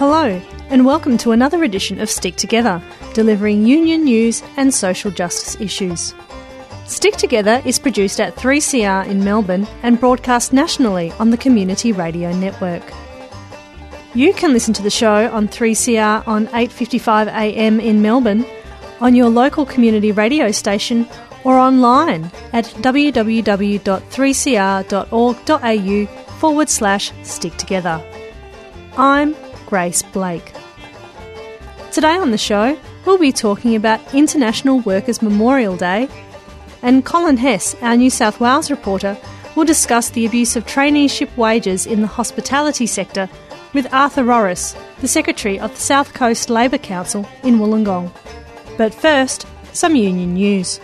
Hello, and welcome to another edition of Stick Together, delivering union news and social justice issues. Stick Together is produced at 3CR in Melbourne and broadcast nationally on the Community Radio Network. You can listen to the show on 3CR on 8:55 a.m. in Melbourne, on your local community radio station, or online at www.3cr.org.au forward slash stick together. I'm Grace Blake. Today on the show, we'll be talking about International Workers' Memorial Day, and Colin Hess, our New South Wales reporter, will discuss the abuse of traineeship wages in the hospitality sector with Arthur Rorris, the Secretary of the South Coast Labor Council in Wollongong. But first, some union news.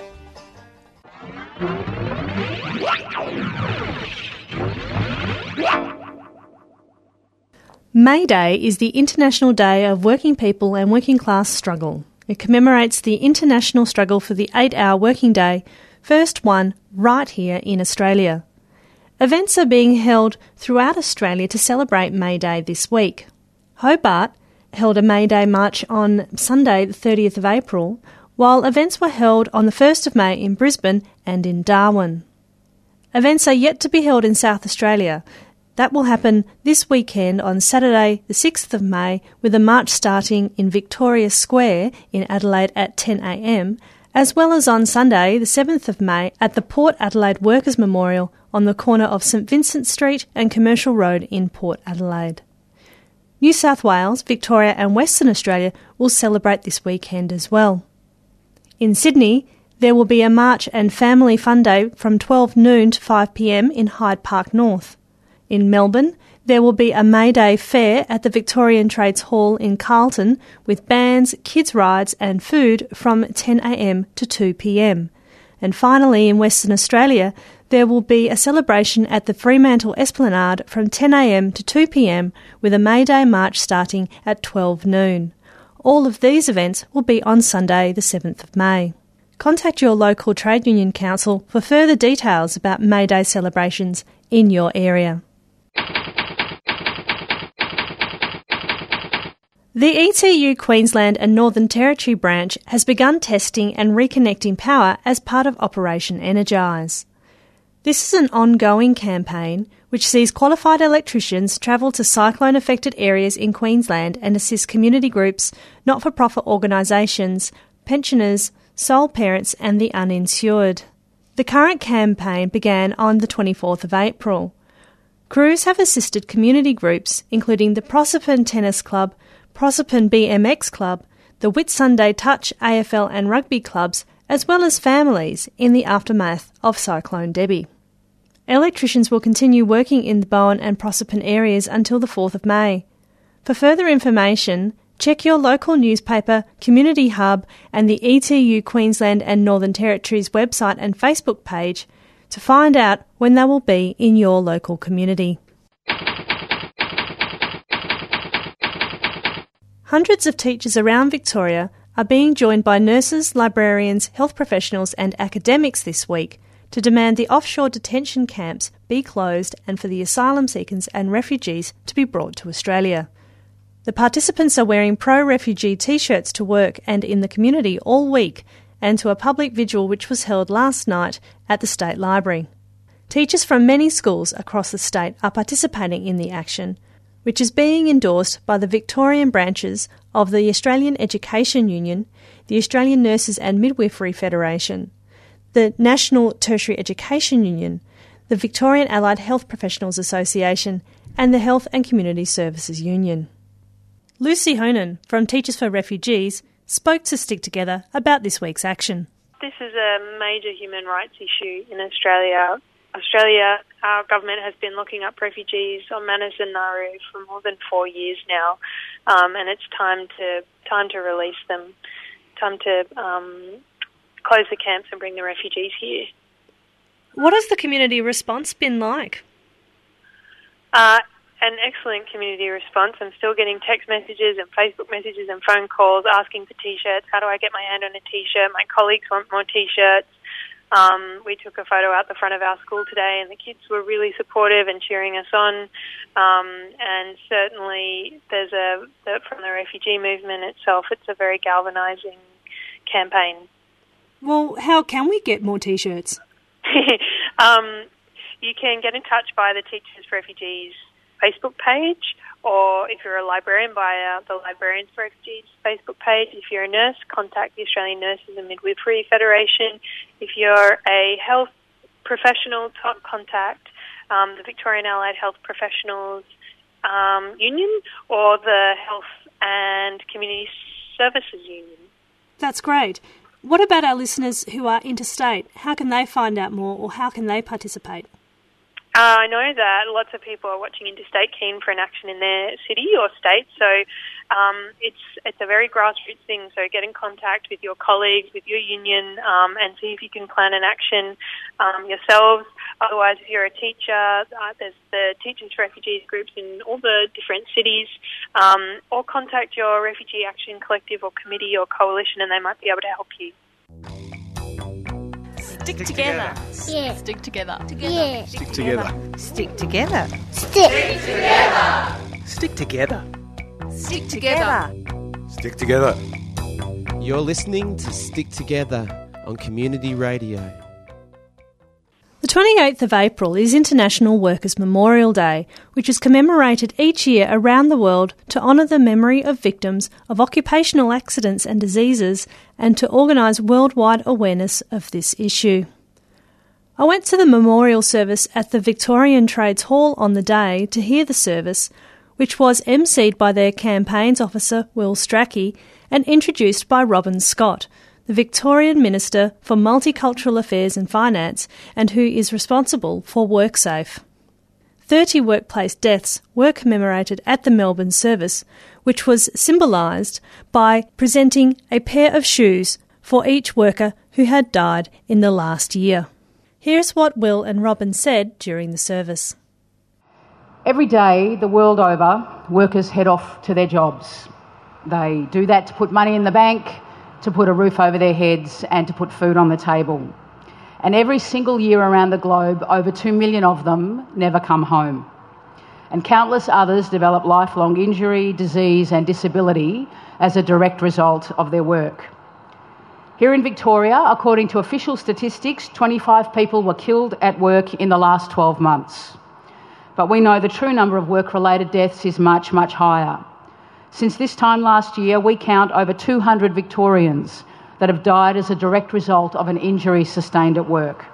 May Day is the International Day of Working People and Working Class Struggle. It commemorates the international struggle for the eight hour working day, first one right here in Australia. Events are being held throughout Australia to celebrate May Day this week. Hobart held a May Day march on Sunday, the 30th of April, while events were held on the 1st of May in Brisbane and in Darwin. Events are yet to be held in South Australia, that will happen this weekend on Saturday, the 6th of May, with a march starting in Victoria Square in Adelaide at 10am, as well as on Sunday, the 7th of May, at the Port Adelaide Workers' Memorial on the corner of St Vincent Street and Commercial Road in Port Adelaide. New South Wales, Victoria, and Western Australia will celebrate this weekend as well. In Sydney, there will be a march and family fun day from 12 noon to 5 pm in Hyde Park North. In Melbourne, there will be a May Day fair at the Victorian Trades Hall in Carlton with bands, kids' rides, and food from 10am to 2pm. And finally, in Western Australia, there will be a celebration at the Fremantle Esplanade from 10am to 2pm with a May Day march starting at 12 noon. All of these events will be on Sunday, the 7th of May. Contact your local trade union council for further details about May Day celebrations in your area. The ETU Queensland and Northern Territory branch has begun testing and reconnecting power as part of Operation Energise. This is an ongoing campaign which sees qualified electricians travel to cyclone affected areas in Queensland and assist community groups, not for profit organisations, pensioners, sole parents, and the uninsured. The current campaign began on the 24th of April. Crews have assisted community groups, including the Proserpine Tennis Club, Proserpine BMX Club, the Whitsunday Touch AFL and rugby clubs, as well as families in the aftermath of Cyclone Debbie. Electricians will continue working in the Bowen and Proserpine areas until the 4th of May. For further information, check your local newspaper, Community Hub, and the ETU Queensland and Northern Territories website and Facebook page to find out when they will be in your local community. Hundreds of teachers around Victoria are being joined by nurses, librarians, health professionals, and academics this week to demand the offshore detention camps be closed and for the asylum seekers and refugees to be brought to Australia. The participants are wearing pro refugee t shirts to work and in the community all week and to a public vigil which was held last night at the State Library. Teachers from many schools across the state are participating in the action which is being endorsed by the Victorian branches of the Australian Education Union, the Australian Nurses and Midwifery Federation, the National Tertiary Education Union, the Victorian Allied Health Professionals Association, and the Health and Community Services Union. Lucy Honan from Teachers for Refugees spoke to Stick Together about this week's action. This is a major human rights issue in Australia Australia, our government has been looking up refugees on Manus and Nauru for more than four years now, um, and it's time to time to release them, time to um, close the camps and bring the refugees here. What has the community response been like? Uh, an excellent community response. I'm still getting text messages and Facebook messages and phone calls asking for t-shirts. How do I get my hand on a t-shirt? My colleagues want more t-shirts. Um, we took a photo out the front of our school today, and the kids were really supportive and cheering us on. Um, and certainly, there's a from the refugee movement itself. It's a very galvanising campaign. Well, how can we get more T-shirts? um, you can get in touch by the Teachers for Refugees Facebook page, or if you're a librarian, uh, the Librarians for Refugees Facebook page. If you're a nurse, contact the Australian Nurses and Midwifery Federation. If you're a health professional, contact um, the Victorian Allied Health Professionals um, Union or the Health and Community Services Union. That's great. What about our listeners who are interstate? How can they find out more or how can they participate? Uh, I know that lots of people are watching interstate keen for an action in their city or state, so um, it's it's a very grassroots thing. So get in contact with your colleagues, with your union, um, and see if you can plan an action um, yourselves. Otherwise, if you're a teacher, uh, there's the Teachers Refugees groups in all the different cities, um, or contact your Refugee Action Collective or committee or coalition, and they might be able to help you. Stick together. Yeah. Stick together. Yeah. Stick together. Stick together. Stick. together. Stick together. Stick together. Stick together. You're listening to Stick Together on Community Radio. The 28th of April is International Workers' Memorial Day, which is commemorated each year around the world to honour the memory of victims of occupational accidents and diseases and to organise worldwide awareness of this issue. I went to the memorial service at the Victorian Trades Hall on the day to hear the service, which was emceed by their campaigns officer Will Strachey and introduced by Robin Scott, the Victorian Minister for Multicultural Affairs and Finance, and who is responsible for WorkSafe. 30 workplace deaths were commemorated at the Melbourne service, which was symbolised by presenting a pair of shoes for each worker who had died in the last year. Here's what Will and Robin said during the service. Every day, the world over, workers head off to their jobs. They do that to put money in the bank, to put a roof over their heads, and to put food on the table. And every single year around the globe, over 2 million of them never come home. And countless others develop lifelong injury, disease, and disability as a direct result of their work. Here in Victoria, according to official statistics, 25 people were killed at work in the last 12 months. But we know the true number of work related deaths is much, much higher. Since this time last year, we count over 200 Victorians that have died as a direct result of an injury sustained at work.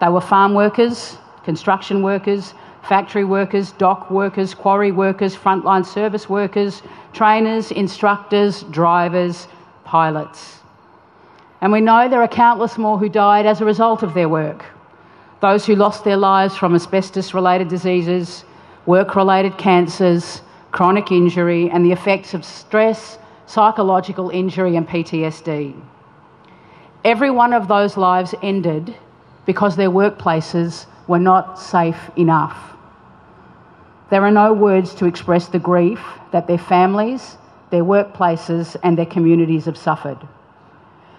They were farm workers, construction workers, factory workers, dock workers, quarry workers, frontline service workers, trainers, instructors, drivers, pilots. And we know there are countless more who died as a result of their work. Those who lost their lives from asbestos related diseases, work related cancers, chronic injury, and the effects of stress, psychological injury, and PTSD. Every one of those lives ended because their workplaces were not safe enough. There are no words to express the grief that their families, their workplaces, and their communities have suffered.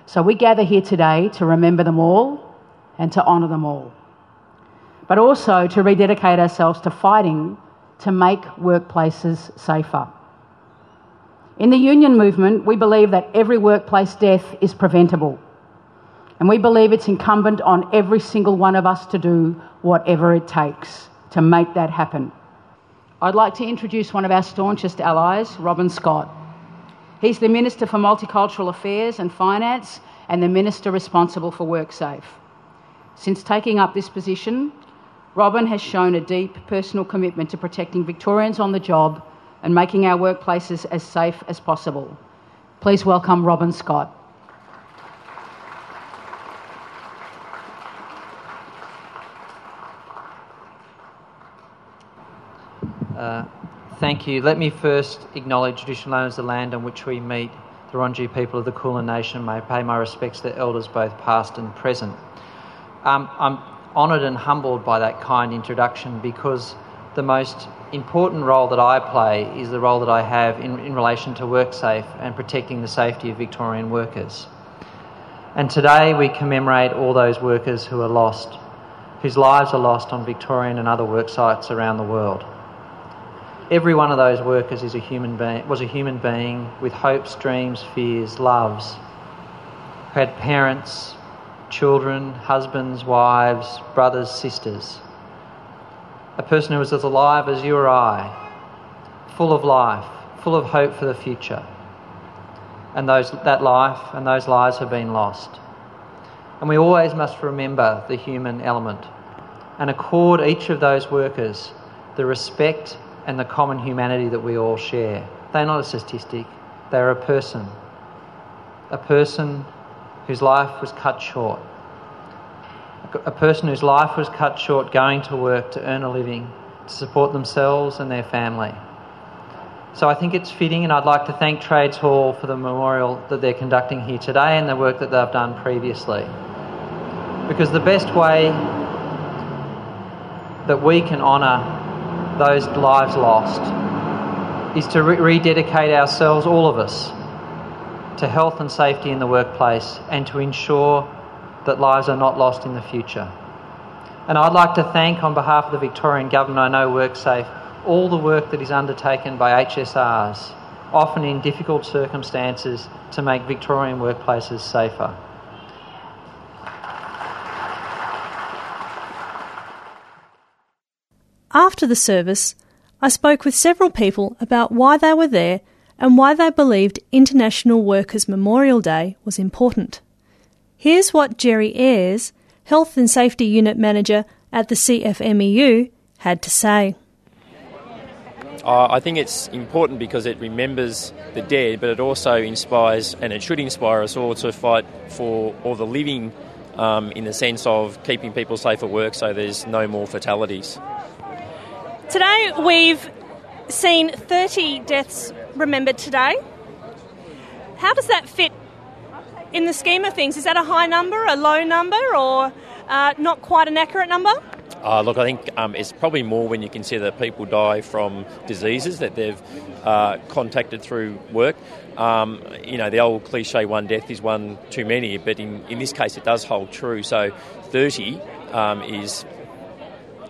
So we gather here today to remember them all and to honour them all, but also to rededicate ourselves to fighting to make workplaces safer. In the union movement, we believe that every workplace death is preventable. And we believe it's incumbent on every single one of us to do whatever it takes to make that happen. I'd like to introduce one of our staunchest allies, Robin Scott. He's the Minister for Multicultural Affairs and Finance and the Minister responsible for WorkSafe. Since taking up this position, Robin has shown a deep personal commitment to protecting Victorians on the job and making our workplaces as safe as possible. Please welcome Robin Scott. Uh, thank you. Let me first acknowledge traditional owners of the land on which we meet, the Wurundjeri people of the Kulin Nation. May I pay my respects to elders both past and present. Um, I'm honoured and humbled by that kind introduction because the most important role that I play is the role that I have in, in relation to WorkSafe and protecting the safety of Victorian workers. And today we commemorate all those workers who are lost, whose lives are lost on Victorian and other work sites around the world. Every one of those workers is a human being, was a human being with hopes, dreams, fears, loves, who had parents, children, husbands, wives, brothers, sisters. A person who is as alive as you or I, full of life, full of hope for the future. And those, that life and those lives have been lost. And we always must remember the human element and accord each of those workers the respect and the common humanity that we all share. They're not a statistic, they're a person. A person whose life was cut short. A person whose life was cut short going to work to earn a living, to support themselves and their family. So I think it's fitting, and I'd like to thank Trades Hall for the memorial that they're conducting here today and the work that they've done previously. Because the best way that we can honour those lives lost is to re- rededicate ourselves, all of us, to health and safety in the workplace and to ensure that lives are not lost in the future. And I'd like to thank, on behalf of the Victorian Government, I know WorkSafe, all the work that is undertaken by HSRs, often in difficult circumstances, to make Victorian workplaces safer. After the service, I spoke with several people about why they were there and why they believed International Workers' Memorial Day was important. Here's what Jerry Ayres, Health and Safety Unit Manager at the CFMEU, had to say. Uh, I think it's important because it remembers the dead, but it also inspires, and it should inspire us all to fight for all the living um, in the sense of keeping people safe at work so there's no more fatalities. Today we've seen 30 deaths remembered today. How does that fit in the scheme of things? Is that a high number, a low number, or uh, not quite an accurate number? Uh, look, I think um, it's probably more when you consider that people die from diseases that they've uh, contacted through work. Um, you know, the old cliche one death is one too many, but in, in this case it does hold true. So 30 um, is,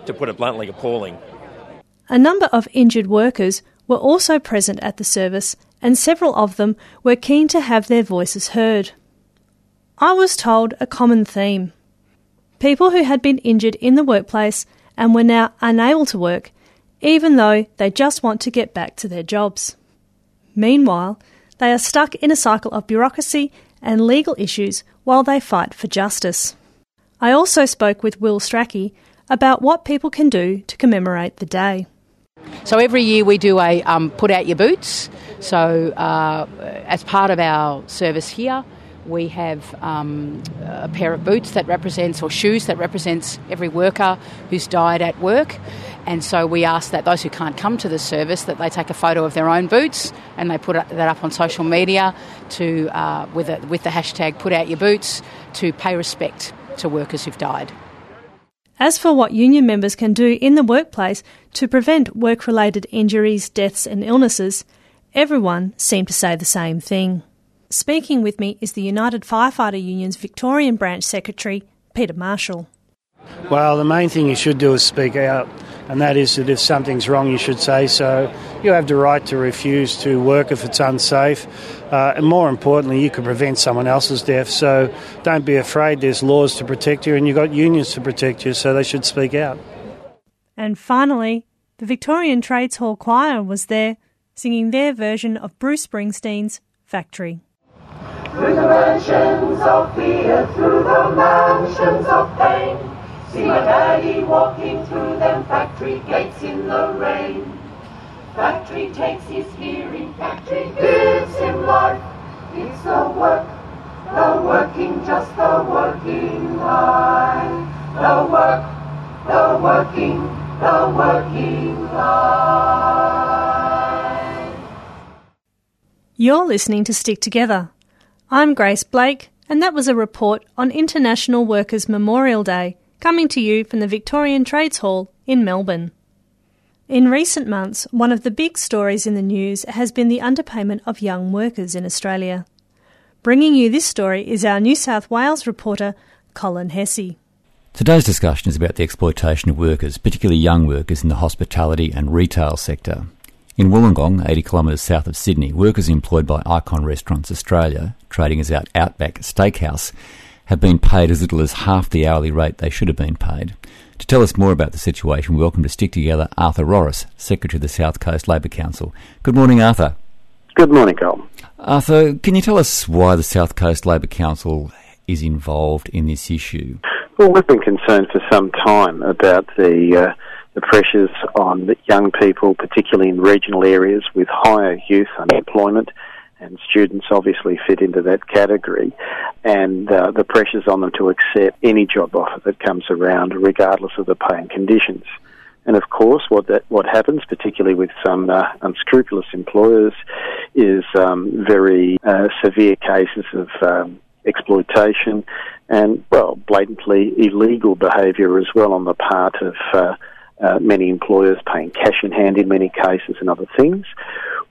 to put it bluntly, appalling. A number of injured workers were also present at the service, and several of them were keen to have their voices heard. I was told a common theme. People who had been injured in the workplace and were now unable to work, even though they just want to get back to their jobs. Meanwhile, they are stuck in a cycle of bureaucracy and legal issues while they fight for justice. I also spoke with Will Strachey about what people can do to commemorate the day. So every year we do a um, put out your boots. So uh, as part of our service here, we have um, a pair of boots that represents or shoes that represents every worker who's died at work. And so we ask that those who can't come to the service that they take a photo of their own boots and they put that up on social media to uh, with a, with the hashtag put out your boots to pay respect to workers who've died. As for what union members can do in the workplace to prevent work related injuries, deaths, and illnesses, everyone seemed to say the same thing. Speaking with me is the United Firefighter Union's Victorian Branch Secretary, Peter Marshall. Well, the main thing you should do is speak out, and that is that if something's wrong, you should say so. You have the right to refuse to work if it's unsafe, uh, and more importantly, you could prevent someone else's death. So don't be afraid. There's laws to protect you, and you've got unions to protect you, so they should speak out. And finally, the Victorian Trades Hall Choir was there singing their version of Bruce Springsteen's Factory. Through the mansions of fear, through the mansions of pain, see daddy walking through them factory gates in the rain. Factory takes his hearing, factory gives him life. It's the work, the working, just the working life. The work, the working, the working life. You're listening to Stick Together. I'm Grace Blake, and that was a report on International Workers' Memorial Day, coming to you from the Victorian Trades Hall in Melbourne. In recent months, one of the big stories in the news has been the underpayment of young workers in Australia. Bringing you this story is our New South Wales reporter, Colin Hesse. Today's discussion is about the exploitation of workers, particularly young workers in the hospitality and retail sector. In Wollongong, 80 kilometres south of Sydney, workers employed by Icon Restaurants Australia, trading as out Outback Steakhouse, have been paid as little as half the hourly rate they should have been paid. To tell us more about the situation, we welcome to Stick Together Arthur Rorris, Secretary of the South Coast Labor Council. Good morning, Arthur. Good morning, Cole. Arthur, can you tell us why the South Coast Labor Council is involved in this issue? Well, we've been concerned for some time about the uh, the pressures on young people, particularly in regional areas with higher youth unemployment, and students obviously fit into that category, and uh, the pressures on them to accept any job offer that comes around, regardless of the pay and conditions. And of course, what that what happens, particularly with some uh, unscrupulous employers, is um, very uh, severe cases of um, exploitation and, well, blatantly illegal behaviour as well on the part of uh, uh, many employers paying cash in hand in many cases and other things.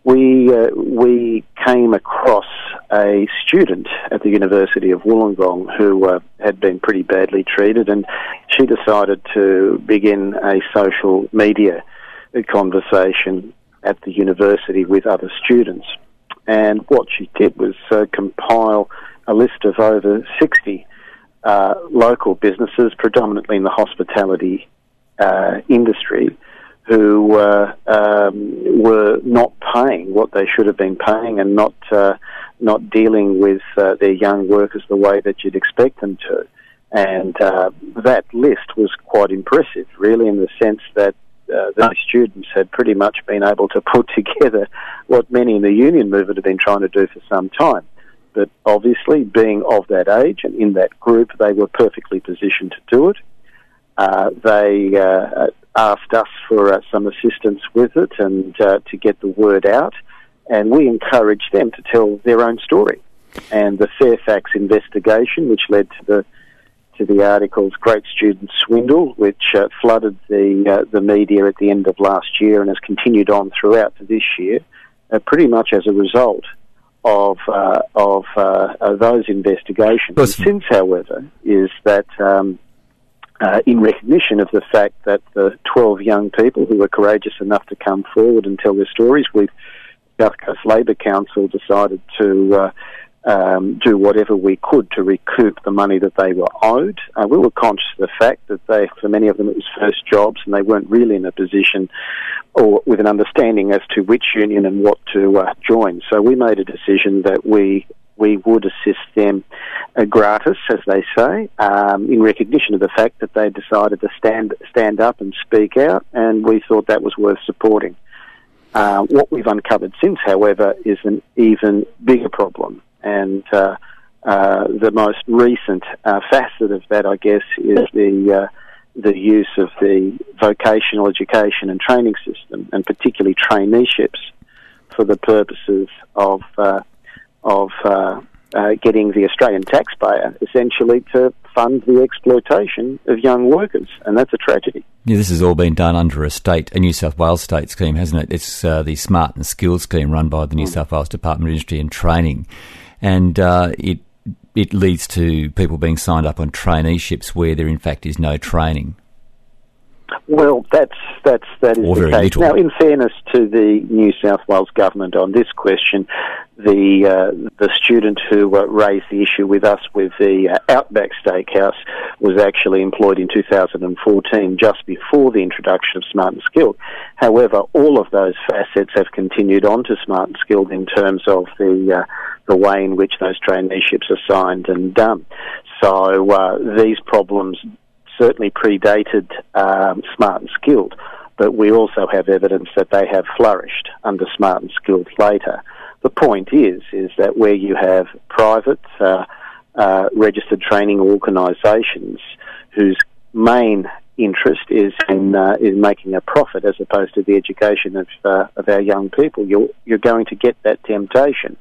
We, uh, we came across a student at the University of Wollongong who uh, had been pretty badly treated, and she decided to begin a social media conversation at the university with other students. And what she did was uh, compile a list of over 60 uh, local businesses, predominantly in the hospitality uh, industry, who uh, um, were not paying what they should have been paying and not uh, not dealing with uh, their young workers the way that you'd expect them to. And uh, that list was quite impressive, really, in the sense that uh, the students had pretty much been able to put together what many in the union movement have been trying to do for some time. But obviously, being of that age and in that group, they were perfectly positioned to do it. Uh, they uh, asked us for uh, some assistance with it and uh, to get the word out, and we encouraged them to tell their own story. And the Fairfax investigation, which led to the to the article's Great Student Swindle, which uh, flooded the uh, the media at the end of last year and has continued on throughout to this year, uh, pretty much as a result of uh, of, uh, of, those investigations. The since, however, is that. Um, uh, in recognition of the fact that the 12 young people who were courageous enough to come forward and tell their stories, we South Coast Labor Council decided to um, do whatever we could to recoup the money that they were owed. Uh, we were conscious of the fact that they, for many of them, it was first jobs, and they weren't really in a position or with an understanding as to which union and what to uh, join. So we made a decision that we we would assist them uh, gratis, as they say, um, in recognition of the fact that they decided to stand stand up and speak out, and we thought that was worth supporting. Uh, what we've uncovered since, however, is an even bigger problem and uh, uh, the most recent uh, facet of that, I guess, is the the use of the vocational education and training system, and particularly traineeships, for the purposes of of uh, getting the Australian taxpayer essentially to fund the exploitation of young workers, and that's a tragedy. Yeah, this has all been done under a state, a New South Wales state scheme, hasn't it? It's uh, the Smart and Skilled scheme run by the New mm. South Wales Department of Industry and Training and uh, it it leads to people being signed up on traineeships where there in fact is no training. Well, that's that's that is or the case. Little. Now, in fairness to the New South Wales government on this question, the uh, the student who uh, raised the issue with us with the uh, Outback Steakhouse was actually employed in 2014, just before the introduction of Smart and Skilled. However, all of those facets have continued on to Smart and Skilled in terms of the uh, the way in which those traineeships are signed and done. So uh, these problems certainly predated um, Smart and Skilled, but we also have evidence that they have flourished under Smart and Skilled later. The point is, is that where you have private uh, uh, registered training organisations whose main interest is in uh, in making a profit as opposed to the education of uh, of our young people, you're you're going to get that temptation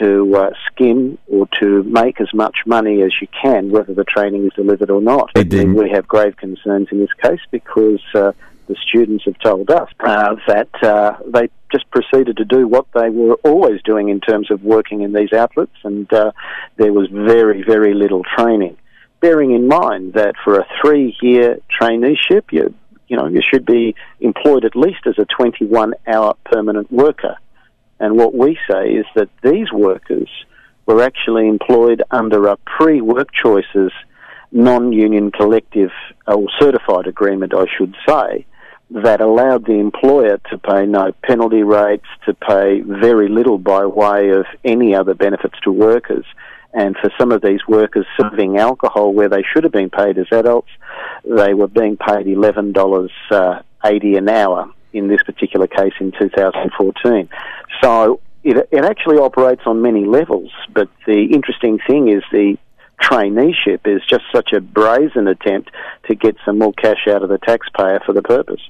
to uh, skim or to make as much money as you can, whether the training is delivered or not. We have grave concerns in this case because uh, the students have told us uh, that uh, they just proceeded to do what they were always doing in terms of working in these outlets, and uh, there was very, very little training. Bearing in mind that for a three-year traineeship, you you know you should be employed at least as a 21-hour permanent worker. And what we say is that these workers were actually employed under a pre-work choices non-union collective or certified agreement, I should say, that allowed the employer to pay no penalty rates, to pay very little by way of any other benefits to workers. And for some of these workers serving alcohol where they should have been paid as adults, they were being paid $11.80 uh, an hour in this particular case in 2014. So it, it actually operates on many levels, but the interesting thing is the traineeship is just such a brazen attempt to get some more cash out of the taxpayer for the purpose.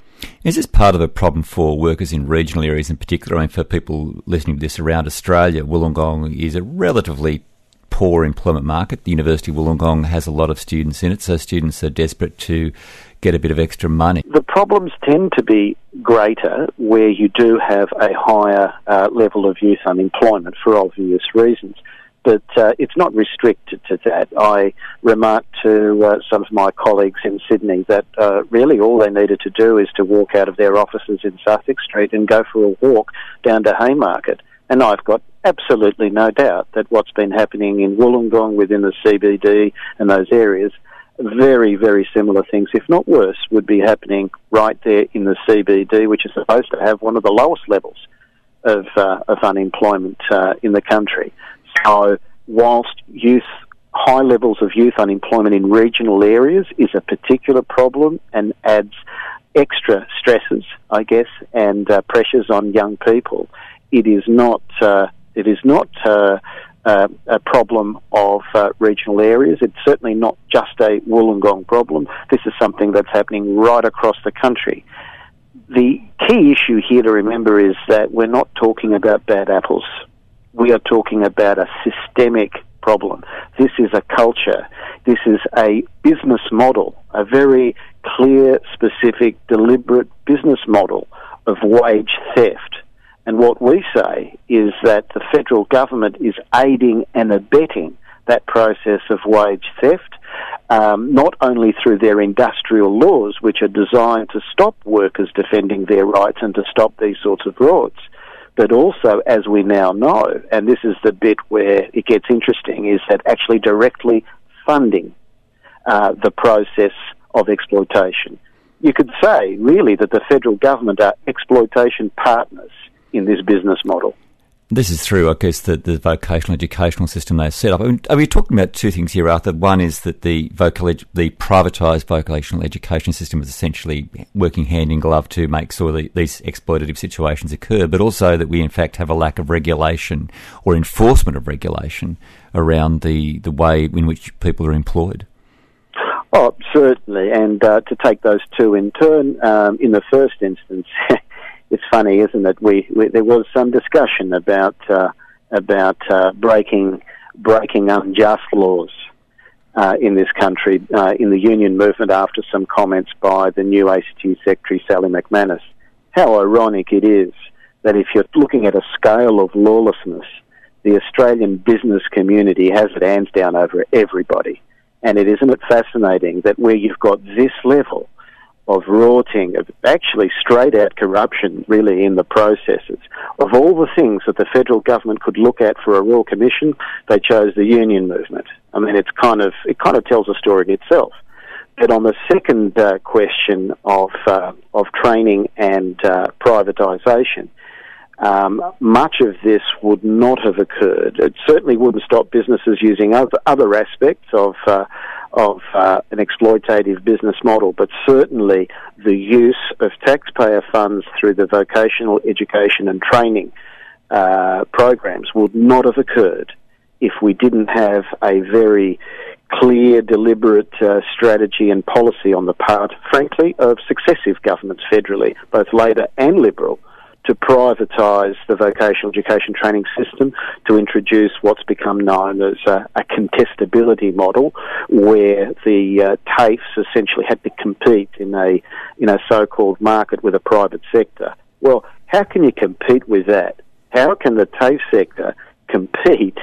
Is this part of a problem for workers in regional areas in particular? I mean, for people listening to this around Australia, Wollongong is a relatively poor employment market. The University of Wollongong has a lot of students in it, so students are desperate to get a bit of extra money. The problems tend to be greater where you do have a higher uh, level of youth unemployment for obvious reasons but uh, it's not restricted to that. I remarked to uh, some of my colleagues in Sydney that uh, really all they needed to do is to walk out of their offices in Sussex Street and go for a walk down to Haymarket. And I've got absolutely no doubt that what's been happening in Wollongong within the CBD and those areas, very, very similar things, if not worse, would be happening right there in the CBD, which is supposed to have one of the lowest levels of, uh, of unemployment uh, in the country. So, whilst youth, high levels of youth unemployment in regional areas is a particular problem and adds extra stresses, I guess, and uh, pressures on young people, it is not. Uh, it is not. Uh, uh, a problem of uh, regional areas. It's certainly not just a Wollongong problem. This is something that's happening right across the country. The key issue here to remember is that we're not talking about bad apples we are talking about a systemic problem. This is a culture. This is a business model, a very clear, specific, deliberate business model of wage theft. And what we say is that the federal government is aiding and abetting that process of wage theft, um, not only through their industrial laws, which are designed to stop workers defending their rights and to stop these sorts of frauds, but also, as we now know, and this is the bit where it gets interesting, is that actually directly funding uh, the process of exploitation. You could say, really, that the federal government are exploitation partners in this business model. This is through, I guess, the, the vocational educational system they've set up. I mean, are we talking about two things here, Arthur? One is that the vocal edu- the privatised vocational education system is essentially working hand in glove to make sure that these exploitative situations occur, but also that we, in fact, have a lack of regulation or enforcement of regulation around the, the way in which people are employed. Oh, certainly. And uh, to take those two in turn, um, in the first instance, it's funny, isn't it? We, we there was some discussion about uh, about uh, breaking breaking unjust laws uh, in this country uh, in the union movement after some comments by the new ACTU Secretary Sally McManus. How ironic it is that if you're looking at a scale of lawlessness, the Australian business community has it hands down over everybody. And it isn't it fascinating that where you've got this level of rorting, of actually straight out corruption, really, in the processes. Of all the things that the federal government could look at for a royal commission, they chose the union movement. I mean, it's kind of it kind of tells a story in itself. But on the second uh, question of uh, of training and uh, privatisation, um, much of this would not have occurred. It certainly wouldn't stop businesses using other, aspects of uh, of uh, an exploitative business model, but certainly the use of taxpayer funds through the vocational education and training uh, programs would not have occurred if we didn't have a very clear, deliberate uh, strategy and policy on the part, frankly, of successive governments federally, both Labor and Liberal, to privatise the vocational education training system, to introduce what's become known as a, a contestability model, where the uh, TAFEs essentially had to compete in a in a so-called market with a private sector. Well, how can you compete with that? How can the TAFE sector compete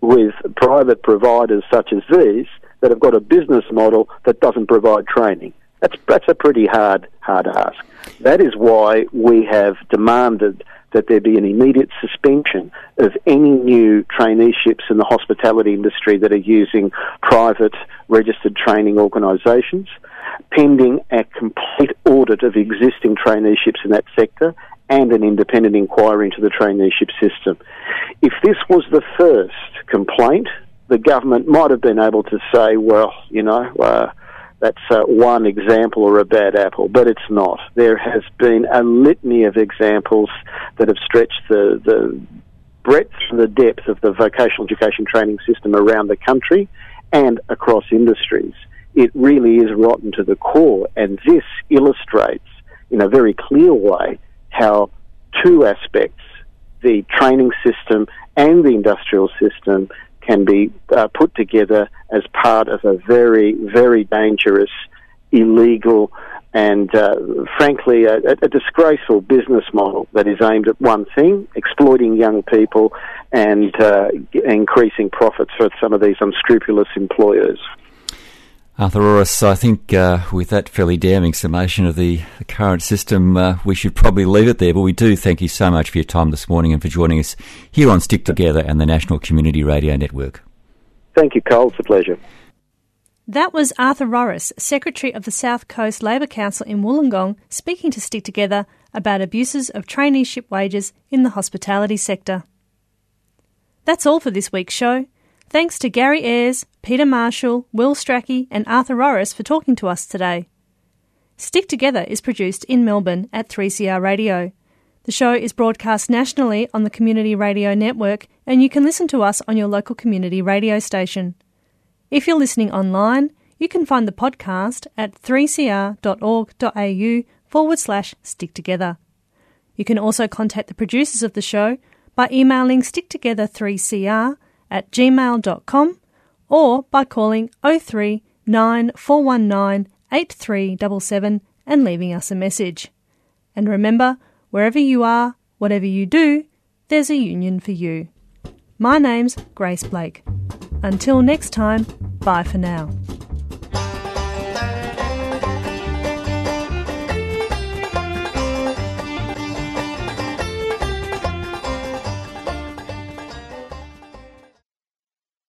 with private providers such as these that have got a business model that doesn't provide training? That's that's a pretty hard hard ask. That is why we have demanded that there be an immediate suspension of any new traineeships in the hospitality industry that are using private registered training organisations, pending a complete audit of existing traineeships in that sector and an independent inquiry into the traineeship system. If this was the first complaint, the government might have been able to say, well, you know, uh, that's uh, one example or a bad apple, but it's not. There has been a litany of examples that have stretched the, the breadth and the depth of the vocational education training system around the country and across industries. It really is rotten to the core, and this illustrates in a very clear way how two aspects, the training system and the industrial system, can be uh, put together as part of a very, very dangerous, illegal, and uh, frankly, a, a, disgraceful business model that is aimed at one thing exploiting young people and uh, increasing profits for some of these unscrupulous employers. Arthur Rorris, I think uh, with that fairly damning summation of the, the current system, uh, we should probably leave it there. But we do thank you so much for your time this morning and for joining us here on Stick Together and the National Community Radio Network. Thank you, Cole. It's a pleasure. That was Arthur Rorris, Secretary of the South Coast Labor Council in Wollongong, speaking to Stick Together about abuses of traineeship wages in the hospitality sector. That's all for this week's show. Thanks to Gary Ayres, Peter Marshall, Will Strachey, and Arthur Rorris for talking to us today. Stick Together is produced in Melbourne at 3CR Radio. The show is broadcast nationally on the Community Radio Network, and you can listen to us on your local community radio station. If you're listening online, you can find the podcast at 3cr.org.au forward slash stick together. You can also contact the producers of the show by emailing sticktogether3cr at gmail.com or by calling 03 9419 8377 and leaving us a message. And remember, wherever you are, whatever you do, there's a union for you. My name's Grace Blake. Until next time, bye for now.